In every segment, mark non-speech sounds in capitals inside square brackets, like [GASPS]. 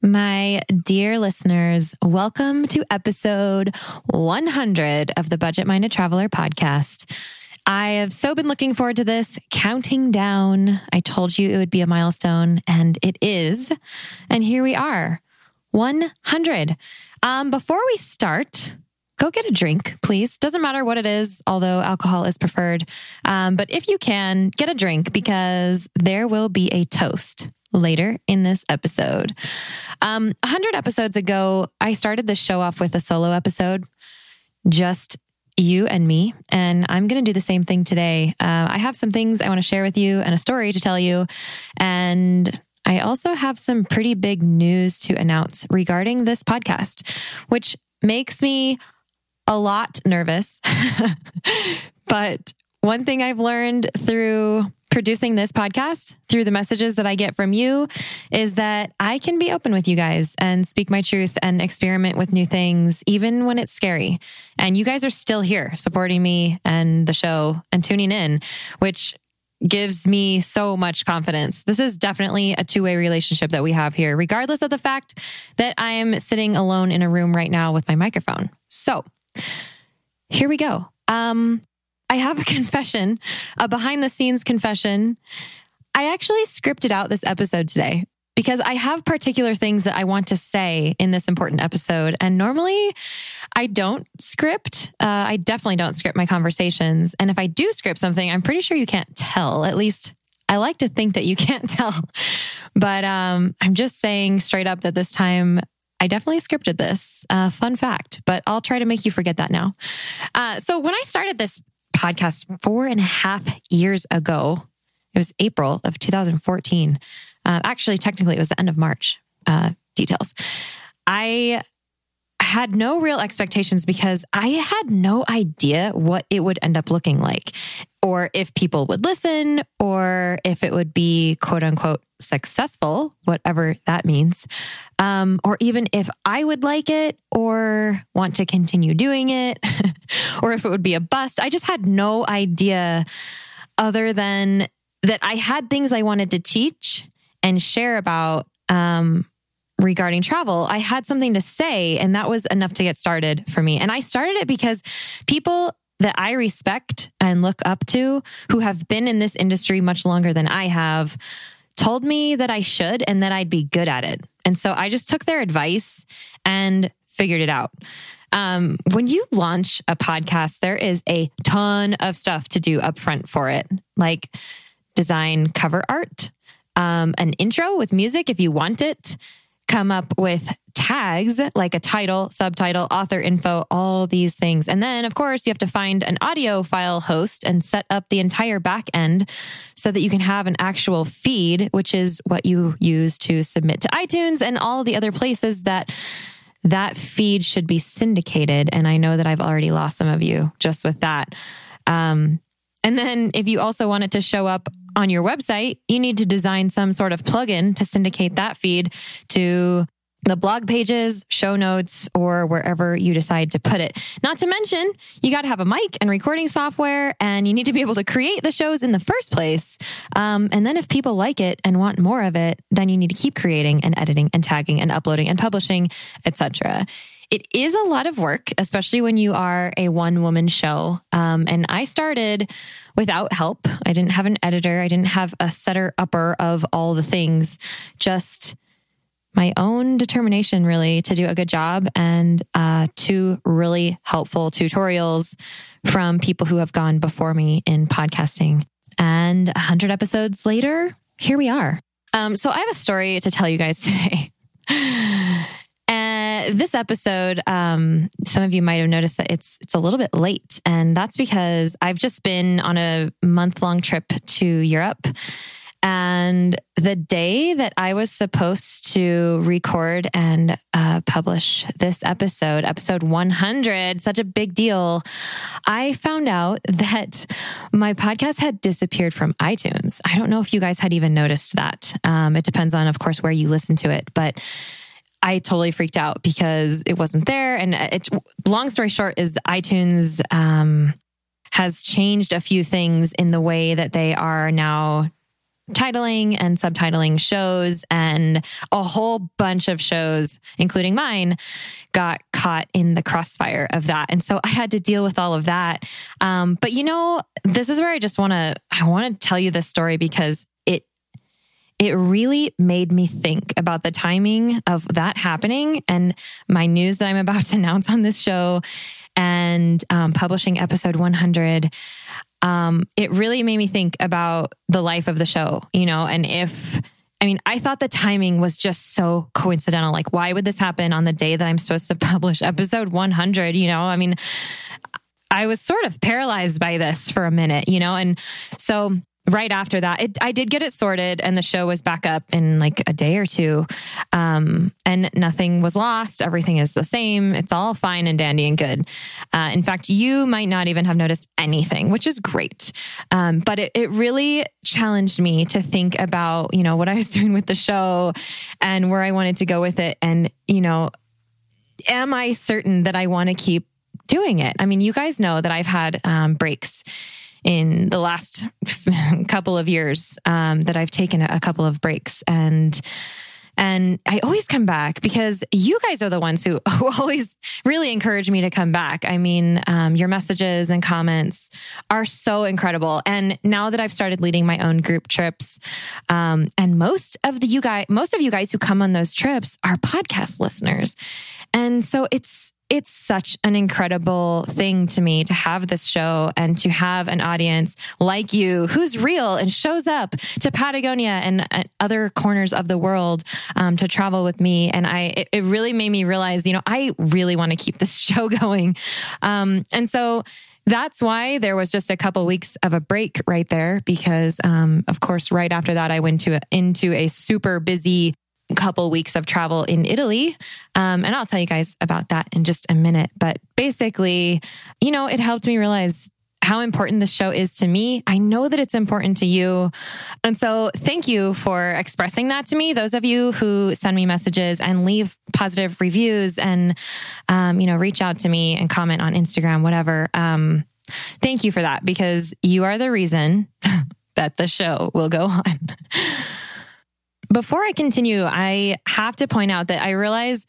My dear listeners, welcome to episode 100 of the Budget Minded Traveler podcast. I have so been looking forward to this, counting down. I told you it would be a milestone, and it is. And here we are, 100. Um, before we start, go get a drink, please. Doesn't matter what it is, although alcohol is preferred. Um, but if you can, get a drink because there will be a toast later in this episode. Um, 100 episodes ago, I started this show off with a solo episode, just you and me. And I'm going to do the same thing today. Uh, I have some things I want to share with you and a story to tell you. And I also have some pretty big news to announce regarding this podcast, which makes me a lot nervous. [LAUGHS] but one thing I've learned through producing this podcast, through the messages that I get from you, is that I can be open with you guys and speak my truth and experiment with new things, even when it's scary. And you guys are still here supporting me and the show and tuning in, which gives me so much confidence. This is definitely a two way relationship that we have here, regardless of the fact that I am sitting alone in a room right now with my microphone. So here we go. Um, I have a [LAUGHS] confession, a behind the scenes confession. I actually scripted out this episode today because I have particular things that I want to say in this important episode. And normally I don't script. Uh, I definitely don't script my conversations. And if I do script something, I'm pretty sure you can't tell. At least I like to think that you [LAUGHS] can't tell. But um, I'm just saying straight up that this time I definitely scripted this. Uh, fun fact, but I'll try to make you forget that now. Uh, so when I started this podcast four and a half years ago. It was April of 2014. Uh, actually, technically, it was the end of March. Uh, details. I had no real expectations because I had no idea what it would end up looking like, or if people would listen, or if it would be quote unquote successful, whatever that means, um, or even if I would like it or want to continue doing it, [LAUGHS] [LAUGHS] or if it would be a bust. I just had no idea other than that I had things I wanted to teach and share about. Um, regarding travel, I had something to say, and that was enough to get started for me. And I started it because people that I respect and look up to who have been in this industry much longer than I have told me that I should and that I'd be good at it. And so I just took their advice and figured it out. Um, when you launch a podcast, there is a ton of stuff to do upfront for it, like design cover art, um, an intro with music if you want it, come up with tags like a title, subtitle, author info, all these things. And then, of course, you have to find an audio file host and set up the entire back end so that you can have an actual feed, which is what you use to submit to iTunes and all the other places that that feed should be syndicated. And I know that I've already lost some of you just with that. Um, and then if you also want it to show up on your website, you need to design some sort of plugin to syndicate that feed to the blog pages, show notes, or wherever you decide to put it. Not to mention, you got to have a mic and recording software, and you need to be able to create the shows in the first place. Um, and then, if people like it and want more of it, then you need to keep creating and editing and tagging and uploading and publishing, etc. It is a lot of work, especially when you are a one woman show. Um, and I started without help. I didn't have an editor. I didn't have a setter upper of all the things. Just my own determination really to do a good job and uh, two really helpful tutorials from people who have gone before me in podcasting. And 100 episodes later, here we are. Um, so I have a story to tell you guys [LAUGHS] today. and this episode, um, some of you might have noticed that it's it's a little bit late, and that's because I've just been on a month long trip to Europe and the day that I was supposed to record and uh, publish this episode, episode 100, such a big deal, I found out [LAUGHS] that my podcast had disappeared from iTunes. I don't know if you guys had even noticed that. Um, it depends on, of course, where you listen to it, but I totally freaked out because it wasn't there. And it, long story short, is iTunes um, has changed a few things in the way that they are now titling and subtitling shows, and a whole bunch of shows, including mine, got caught in the crossfire of that. And so I had to deal with all of that. Um, but you know, this is where I just want to I want to tell you this story because it it really made me think about the timing of that happening and my news that I'm about to [LAUGHS] announce on this show and um, publishing episode 100 um, it really made me think about the life of the show, you know, and if, I mean, I thought the timing was just so coincidental. Like, why would this happen on the day that I'm supposed to [LAUGHS] publish episode 100? You know, I mean, I was sort of paralyzed by this for a minute, you know, and so right after that, it, I did get it sorted and the show was back up in like a day or two. Um, and nothing was lost. Everything is the same. It's all fine and dandy and good. Uh, in fact, you might not even have noticed anything, which is great. Um, but it, it really challenged me to think about, you know, what I was [LAUGHS] doing with the show and where I wanted to go with it. And, you know, am I certain that I want to keep doing it? I mean, you guys know that I've had um, breaks in the last [LAUGHS] couple of years um, that I've taken a couple of breaks and and I always come back because you guys are the ones who, [LAUGHS] who always really encourage me to come back. I mean, um, your messages and comments are so incredible. And now that I've started leading my own group trips, um, and most of the you guys, most of you guys who come on those trips are podcast listeners, and so it's it's such an incredible thing to me to have this show and to have an audience like you who's real and shows up to Patagonia and, and other corners of the world um, to travel with me. And I, it, it, really made me realize, you know, I really want to keep this [LAUGHS] show going. Um, and so that's why there was just a couple weeks of a break right there because um, of course right after that i went to into a super busy couple weeks of travel in Italy. Um, and I'll tell you guys about that in just a minute. But basically, you know, it helped me realize how important this show is to me. I know that it's important to you. And so thank you for expressing that to me. Those of you who send me messages and leave positive reviews and, um, you know, reach out to me and comment on Instagram, whatever. Um, thank you for that because you are the reason [LAUGHS] that the show will go on. [LAUGHS] Before I continue, I have to point out that I realize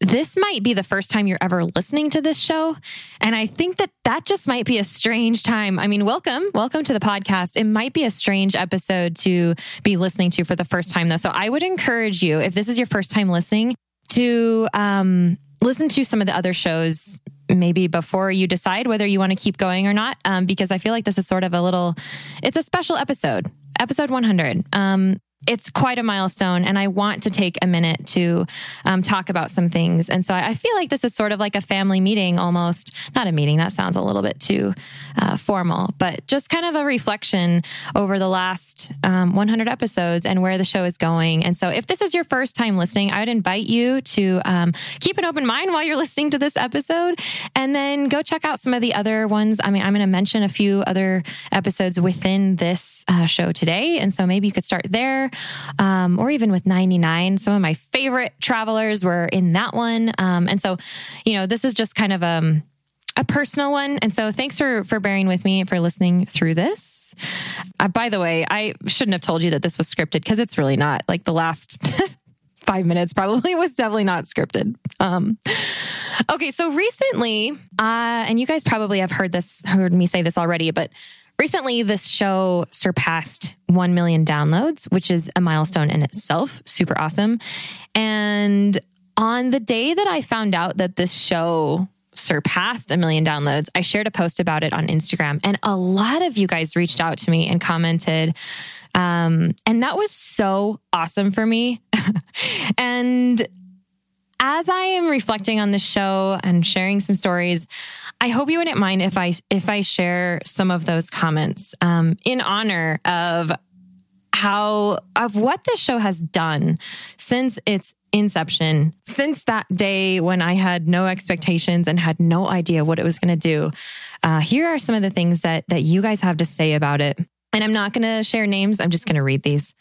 this might be the first time you're ever listening to this show. And I think that that just might be a strange time. I mean, welcome, welcome to the podcast. It might be a strange episode to be listening to for the first time, though. So I would encourage you, if this is your first time listening, to um, listen to some of the other shows maybe before you decide whether you want to keep going or not, um, because I feel like this is sort of a little, it's a special episode, episode 100. Um, it's quite a milestone and I want to take a minute to um, talk about some things. And so I feel like this is sort of like a family meeting almost. Not a meeting, that sounds a little bit too uh, formal, but just kind of a reflection over the last um, 100 episodes and where the show is going. And so if this is your first time listening, I would invite you to um, keep an open mind while you're listening to this episode and then go check out some of the other ones. I mean, I'm going to mention a few other episodes within this uh, show today. And so maybe you could start there um, or even with 99. Some of my favorite travelers were in that one. Um, and so, you know, this is just kind of um, a personal one. And so thanks for, for bearing with me for listening through this. Uh, by the way, I shouldn't have told you that this was scripted because it's really not. Like the last [LAUGHS] five minutes probably was definitely not scripted. Um, okay, so recently, uh, and you guys probably have heard this, heard me say this already, but Recently, this show surpassed 1 million downloads, which is a milestone in itself. Super awesome. And on the day that I found out that this show surpassed a million downloads, I shared a post about it on Instagram. And a lot of you guys reached out to me and commented. Um, and that was so awesome for me. [LAUGHS] and as I am reflecting on the show and sharing some stories, I hope you wouldn't mind if I if I share some of those comments um, in honor of how of what this show has done since its inception, since that day when I had no expectations and had no idea what it was going to do. Uh, here are some of the things that that you guys have to say about it. And I'm not going to share names. I'm just going to read these.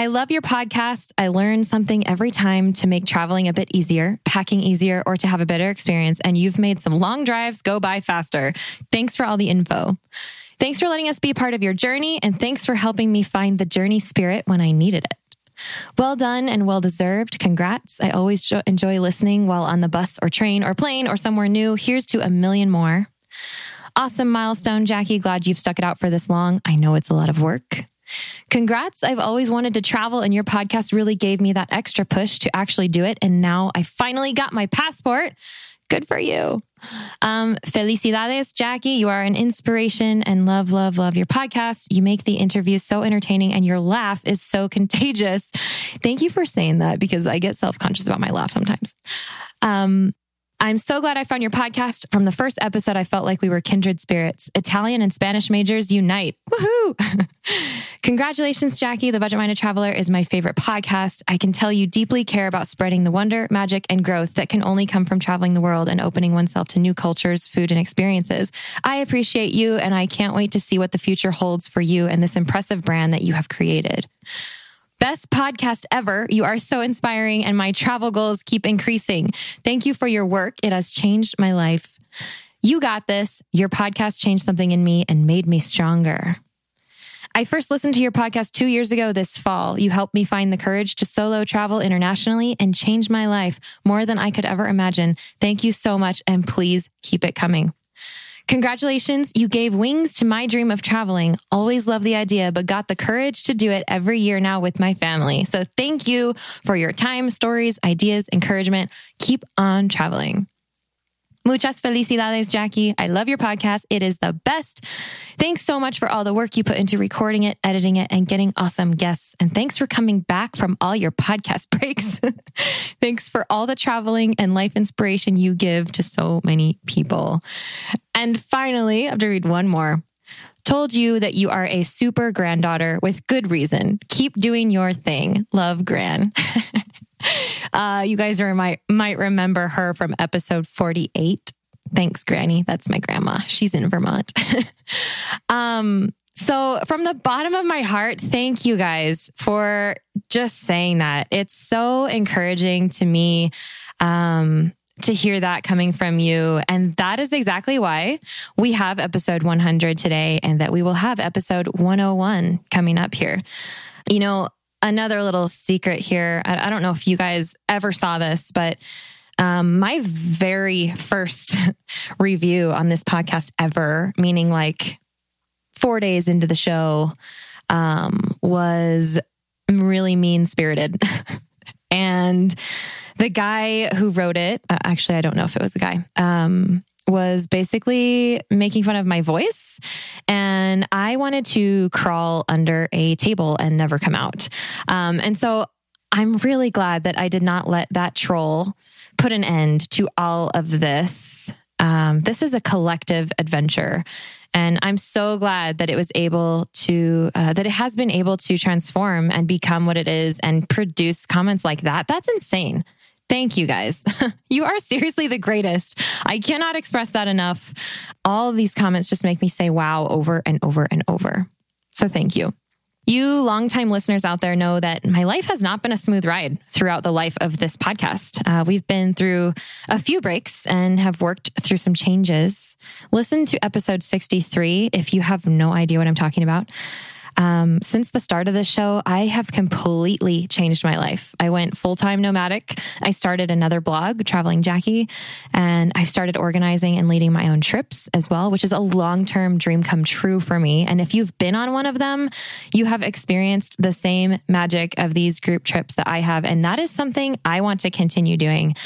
I love your podcast. I learn something every time to make traveling a bit easier, packing easier, or to have a better experience. And you've made some long drives go by faster. Thanks for all the info. Thanks for letting us be part of your journey, and thanks for helping me find the journey spirit when I needed it. Well done and well deserved. Congrats. I always enjoy listening while on the bus or train or plane or somewhere new. Here's to a million more. Awesome milestone, Jackie. Glad you've stuck it out for this long. I know it's a lot of work. Congrats. I've always wanted to travel, and your podcast really gave me that extra push to actually do it. And now I finally got my passport. Good for you. Um, felicidades, Jackie. You are an inspiration and love, love, love your podcast. You make the interviews so entertaining and your laugh is so [LAUGHS] contagious. Thank you for saying that because I get self conscious about my laugh sometimes. Um, I'm so glad I found your podcast. From the first episode, I felt like we were kindred spirits. Italian and Spanish majors unite. Woohoo! [LAUGHS] Congratulations, Jackie. The Budget Minded Traveler is my favorite podcast. I can tell you deeply care about spreading the wonder, magic, and growth that can only come from traveling the world and opening oneself to new cultures, food, and experiences. I appreciate you, and I can't wait to see what the future holds for you and this impressive brand that you have created. Best podcast ever. You are so inspiring, and my travel goals keep increasing. Thank you for your work. It has changed my life. You got this. Your podcast changed something in me and made me stronger. I first listened to your podcast two years ago this fall. You helped me find the courage to solo travel internationally and change my life more than I could ever imagine. Thank you so much, and please keep it coming. Congratulations, you gave wings to my dream of traveling. Always loved the idea, but got the courage to do it every year now with my family. So thank you for your time, stories, ideas, encouragement. Keep on traveling. Muchas felicidades, Jackie. I love your podcast. It is the best. Thanks so much for all the work you put into recording it, editing it, and getting awesome guests. And thanks for coming back from all your podcast [LAUGHS] breaks. [LAUGHS] thanks for all the traveling and life inspiration you give to so many people. And finally, I have to read one more. Told you that you are a super granddaughter with good reason. Keep doing your thing. Love, Gran. [LAUGHS] Uh, you guys are, might might remember her from episode 48. Thanks, Granny. That's my grandma. She's in Vermont. [LAUGHS] um, so, from the bottom of my heart, thank you guys for just saying that. It's so encouraging to me um, to hear that coming from you. And that is exactly why we have episode 100 today and that we will have episode 101 coming up here. You know, another little secret here. I, I, don't know if you guys ever saw this, but um, my very first [LAUGHS] review on this podcast ever, meaning like four days into the show, um, was really mean spirited. [LAUGHS] and the guy who wrote it, uh, actually, I don't know if it was a guy. Um, was basically making fun of my voice. And I wanted to crawl under a table and never come out. Um, and so I'm really glad that I did not let that troll put an end to all of this. Um, this is a collective adventure. And I'm so glad that it was able to, uh, that it has been able to transform and become what it is and produce comments like that. That's insane. Thank you guys. [LAUGHS] you are seriously the greatest. I cannot express that enough. All of these comments just make me say wow over and over and over. So thank you. You longtime listeners out there know that my life has not been a smooth ride throughout the life of this podcast. Uh, we've been through a few breaks and have worked through some changes. Listen to episode 63 if you have no idea what I'm talking about. Um, since the start of the show, I have completely changed my life. I went full time nomadic. I started another blog, Traveling Jackie, and I've started organizing and leading my own trips as well, which is a long term dream come true for me. And if you've been on one of them, you have experienced the same magic of these group trips that I have. And that is something I want to continue doing.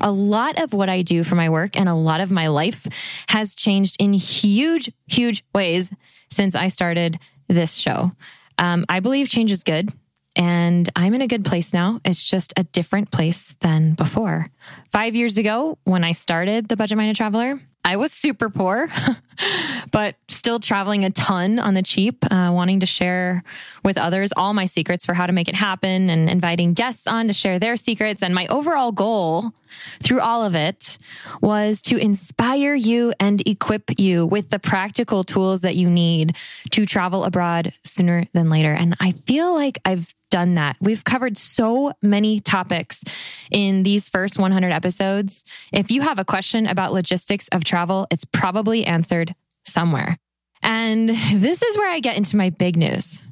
A lot of what I do for my work and a lot of my life has changed in huge, huge ways since I started this show. Um, I believe change is good and I'm in a good place now. It's just a different place than before. Five years ago, when I started the Budget Minded Traveler, I was super poor, [LAUGHS] but still traveling a ton on the cheap, uh, wanting to share with others all my secrets for how to make it happen and inviting guests on to share their secrets. And my overall goal through all of it was to inspire you and equip you with the practical tools that you need to travel abroad sooner than later. And I feel like I've done that. We've covered so many topics in these first 100 episodes. If you have a question about logistics of travel, it's probably answered somewhere. And this is where I get into my big news.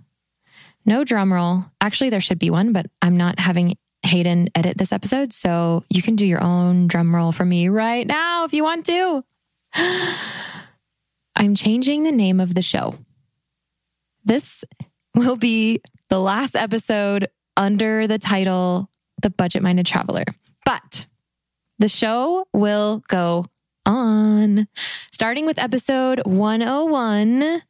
No drum roll. Actually, there should be one, but I'm not having Hayden edit this episode. So you can do your own drum roll for me right now if you want to. [GASPS] I'm changing the name of the show. This will be the last episode under the title The Budget Minded Traveler. But the show will go on. Starting with episode 101,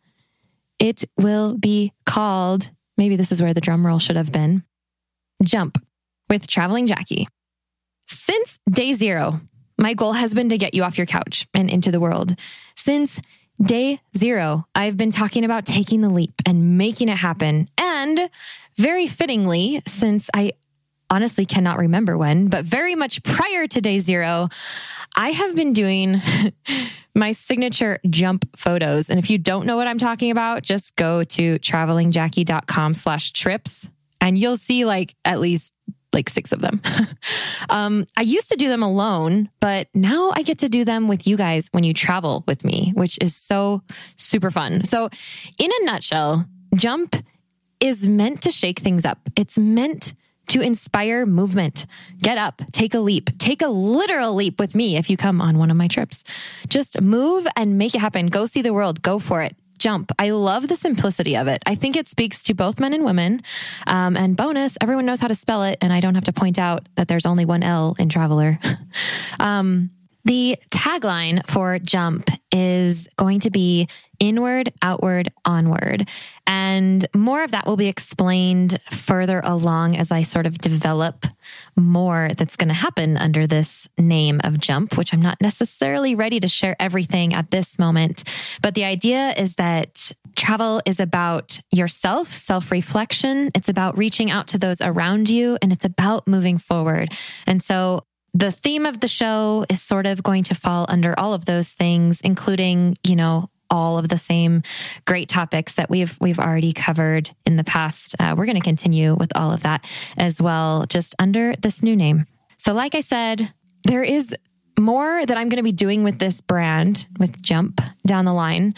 it will be called, maybe this is where the drum roll should have been Jump with Traveling Jackie. Since day zero, my goal has been to get you off your couch and into the world. Since day zero, I've been talking about taking the leap and making it happen. And very fittingly, since I honestly cannot remember when, but very much prior to day zero, I have been doing [LAUGHS] my signature jump photos. And if you don't know what I'm talking about, just go to travelingjackie.com slash trips and you'll see like at least like six of them. [LAUGHS] um, I used to do them alone, but now I get to do them with you guys when you travel with me, which is so super fun. So, in a nutshell, Jump is meant to shake things up. It's meant to inspire movement. Get up, take a leap, take a literal leap with me if you come on one of my trips. Just move and make it happen. Go see the world. Go for it jump. I love the simplicity of it. I think it speaks to both men and women. Um, and bonus, everyone knows how to spell it, and I don't have to point out that there's only one L in Traveler. [LAUGHS] um, the tagline for Jump is going to be inward, outward, onward. And more of that will be explained further along as I sort of develop more that's going to happen under this name of Jump, which I'm not necessarily ready to share everything at this moment. But the idea is that travel is about yourself, self reflection. It's about reaching out to those around you and it's about moving forward. And so the theme of the show is sort of going to fall under all of those things, including, you know, all of the same great topics that we've we've already covered in the past. Uh, we're going to continue with all of that as well, just under this new name. So, like I said, there is more that I'm going to be doing with this brand, with Jump down the line,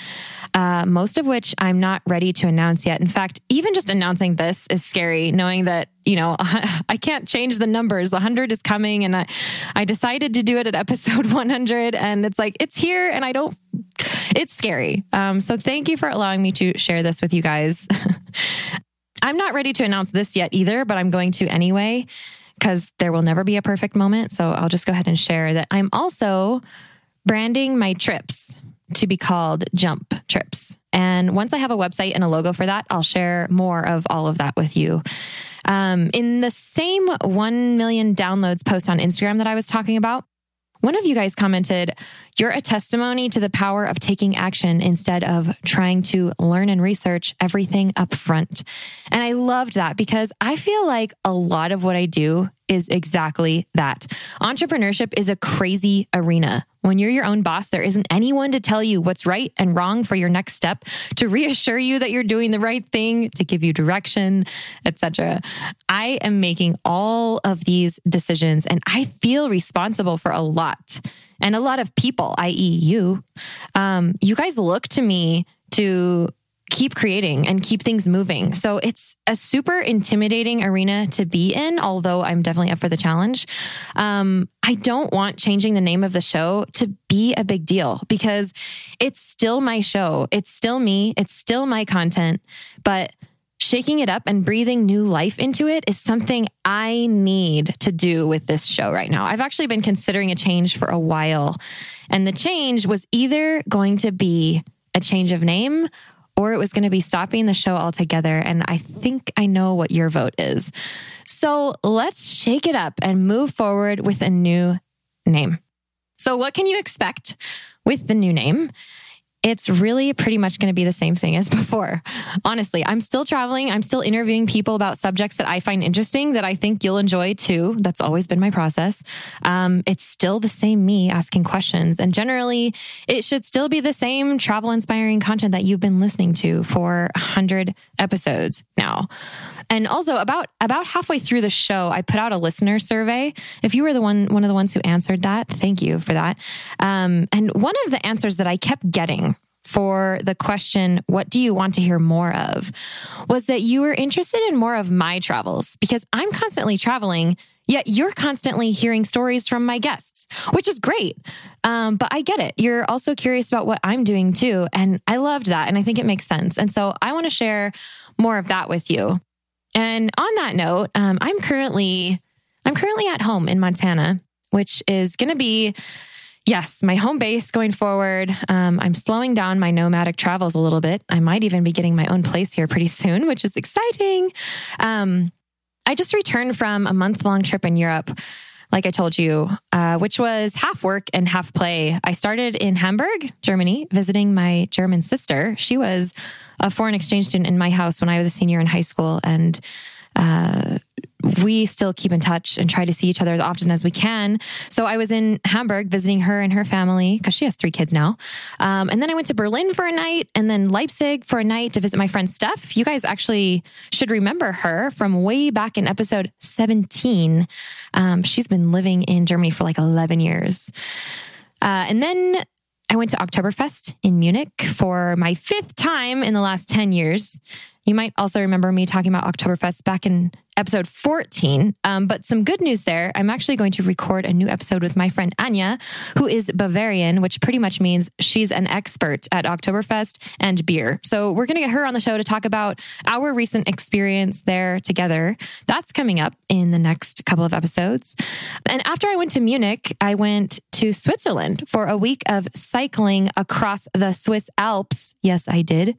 uh, most of which I'm not ready to announce yet. In fact, even just announcing this is scary, knowing that, you know, [LAUGHS] I can't change the numbers. 100 is coming. And I, I decided to do it at episode [LAUGHS] 100. And it's like, it's here. And I don't, it's scary. Um, so thank you for allowing me to share this with you guys. [LAUGHS] I'm not ready to announce this yet either, but I'm going to anyway because there will never be a perfect moment. So I'll just go ahead and share that I'm also branding my trips to be called Jump Trips. And once I have a website and a logo for that, I'll share more of all of that with you. Um, in the same 1 million downloads post on Instagram that I was talking about, one of you guys commented, You're a testimony to the power of taking action instead of trying to learn and research everything up front. And I loved that because I feel like a lot of what I do is exactly that. Entrepreneurship is a crazy arena. When you're your own boss, there isn't anyone to tell you what's right and wrong for your next step, to reassure you that you're doing the right thing, to give you direction, etc. I am making all of these decisions and I feel responsible for a lot. And a lot of people, i.e., you, um, you guys look to me to keep creating and keep things moving. So it's a super intimidating arena to be in, although I'm definitely up for the challenge. Um, I don't want changing the name of the show to be a big deal because it's still my show. It's still me. It's still my content, but shaking it up and breathing new life into it is something I need to do with this show right now. I've actually been considering a change for a while, and the change was either going to be a change of name or it was going to be stopping the show altogether. And I think I know what your vote is. So let's shake it up and move forward with a new name. So, what can you expect with the new name? It's really pretty much going to be the same thing as [LAUGHS] before. Honestly, I'm still traveling. I'm still interviewing people about subjects that I find interesting that I think you'll enjoy too. That's always been my process. Um, it's still the same me asking questions. And generally, it should still be the same travel inspiring content that you've been listening to for 100 episodes now. And also about about halfway through the show, I put out a listener survey. If you were the one one of the ones who answered that, thank you for that. Um, and one of the answers that I kept getting for the question, What do you want to hear more of? was that you were interested in more of my travels because I'm constantly traveling. Yet you're constantly hearing stories from my guests, which is great. Um, but I get it. You're also curious about what I'm doing too. And I loved that. And I think it makes sense. And so I want to share more of that with you. And on that note, um, I'm currently, I'm currently at home in Montana, which is going to be Yes, my home base going forward. Um, I'm slowing down my nomadic travels a little bit. I might even be getting my own place here pretty soon, which is exciting. Um, I just returned from a month long trip in Europe, like I told you, uh, which was half work and half play. I started in Hamburg, Germany, visiting my German sister. She was a foreign exchange student in my house when I was a senior in high school. And uh, we still keep in touch and try to see each other as often as we can. So I was in Hamburg visiting her and her family because she has three kids now. Um, and then I went to Berlin for a night and then Leipzig for a night to visit my friend Steph. You guys actually should remember her from way back in episode 17. Um, she's been living in Germany for like 11 years. Uh, and then I went to Oktoberfest in Munich for my fifth time in the last 10 years. You might also remember me talking about Oktoberfest back in episode 14. Um, but some good news there. I'm actually going to record a new episode with my friend Anya, who is Bavarian, which pretty much means she's an expert at Oktoberfest and beer. So we're going to get her on the show to talk about our recent experience there together. That's coming up in the next couple of episodes. And after I went to Munich, I went to Switzerland for a week of cycling across the Swiss Alps. Yes, I did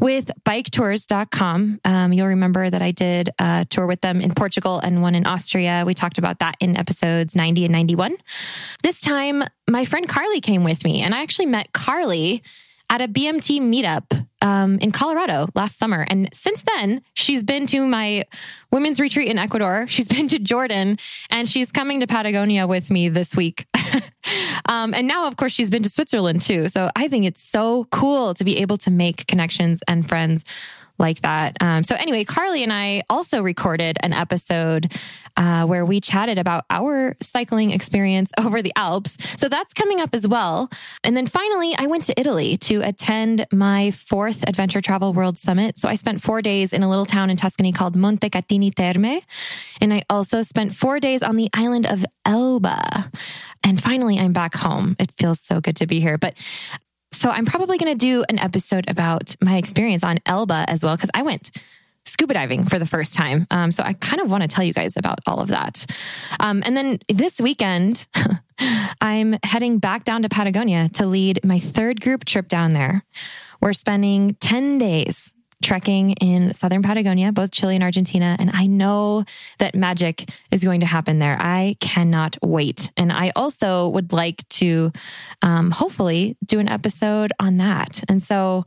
with biketours.com. Um, you'll remember that I did a tour with them in Portugal and one in Austria. We talked about that in episodes 90 and 91. This time, my friend Carly came with me, and I actually met Carly at a BMT meetup um, in Colorado last summer. And since then, she's been to my women's retreat in Ecuador. She's [LAUGHS] been to Jordan and she's coming to Patagonia with me this week. [LAUGHS] um, and now, of course, she's been to Switzerland too. So I think it's so cool to be able to make connections and friends like that. Um, so anyway, Carly and I also recorded an episode uh, where we chatted about our cycling experience [LAUGHS] over the Alps. So that's coming up as well. And then finally, I went to Italy to attend my fourth Adventure Travel World Summit. So I spent four days in a little town in Tuscany called Montecatini Terme. And I also spent four days on the island of Elba. And finally, I'm back home. It feels so good to be here. But so I'm probably going to do an episode about my experience on Elba as well, because I went scuba diving for the first time. Um, so I kind of want to tell you guys about all of that. Um, and then this weekend, [LAUGHS] I'm heading back down to Patagonia to lead my third group trip down there. We're spending 10 days trekking in southern Patagonia, both Chile and Argentina. And I know that magic is going to happen there. I cannot wait. And I also would like to um, hopefully do an episode on that. And so,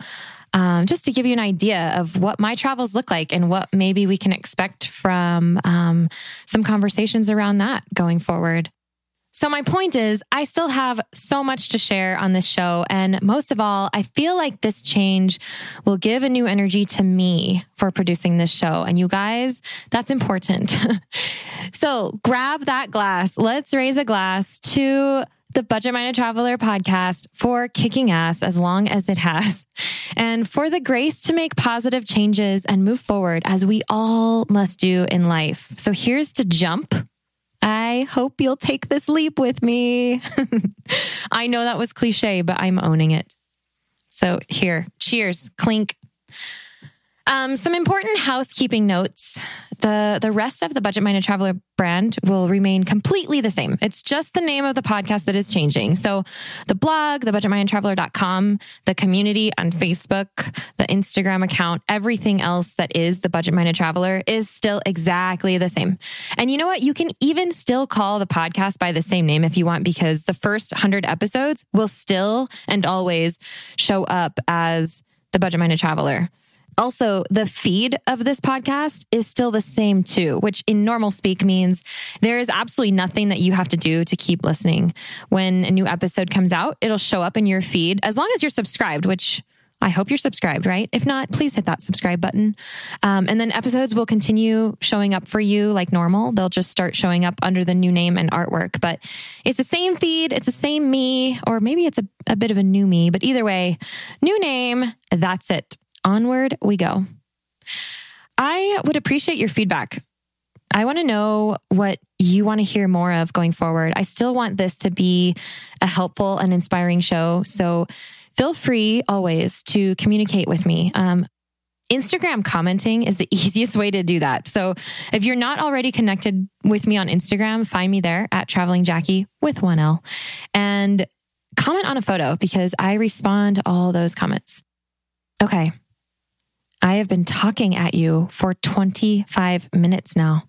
um, just to give you an idea of what my travels look like and what maybe we can expect from um, some conversations around that going forward. So, my point is, I still have so much to share on this show. And most of all, I feel like this change will give a new energy to me for producing this show. And you guys, that's important. [LAUGHS] so, grab that glass. Let's raise a glass to the Budget Minded Traveler podcast for kicking ass as long as it has, [LAUGHS] and for the grace to make positive changes and move forward as we all must do in life. So, here's to jump I hope you'll take this leap with me. [LAUGHS] I know that was cliche, but I'm owning it. So here, cheers, clink. Um, some important housekeeping notes. The the rest of the Budget Minded Traveler brand will remain completely the same. It's just the name of the podcast that is changing. So the blog, the budgetmindedtraveler.com, the community on Facebook, the Instagram account, everything else that is the Budget Minded Traveler is still exactly the same. And you know what? You can even still call the podcast by the same name if you want, because the first 100 episodes will still and always show up as the Budget Minded Traveler. Also, the feed of this podcast is still the same too, which in normal speak means there is absolutely nothing that you have to do to keep listening. When a new episode comes out, it'll show up in your feed as long as you're subscribed, which I hope you're subscribed, right? If not, please hit that subscribe button. Um, and then episodes will continue showing up for you like normal. They'll just start showing up under the new name and artwork, but it's the same feed. It's the same me, or maybe it's a, a bit of a new me, but either way, new name. That's it. Onward we go. I would appreciate your feedback. I want to know what you want to hear more of going forward. I still want this to be a helpful and inspiring show. So feel free always to communicate with me. Um, Instagram commenting is the [LAUGHS] easiest way to do that. So if you're not already connected with me on Instagram, find me there at traveling Jackie with one L and comment on a photo because I respond to all those comments. Okay. I have been talking at you for 25 minutes now.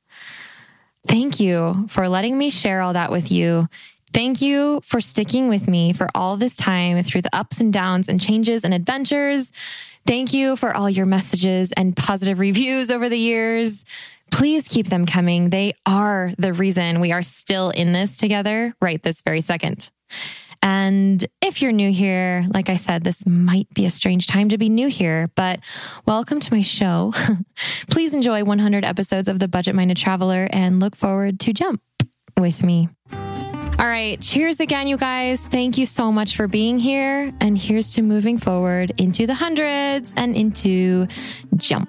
Thank you for letting me share all that with you. Thank you for sticking with me for all this time through the ups and downs and changes and adventures. Thank you for all your messages and positive reviews over the years. Please keep them coming. They are the reason we are still in this together right this very second. And if you're new here, like I said, this might be a strange time to be new here, but welcome to my show. [LAUGHS] Please enjoy 100 episodes of The Budget Minded Traveler and look forward to Jump with me. All right. Cheers again, you guys. Thank you so much for being here. And here's to moving forward into the hundreds and into Jump.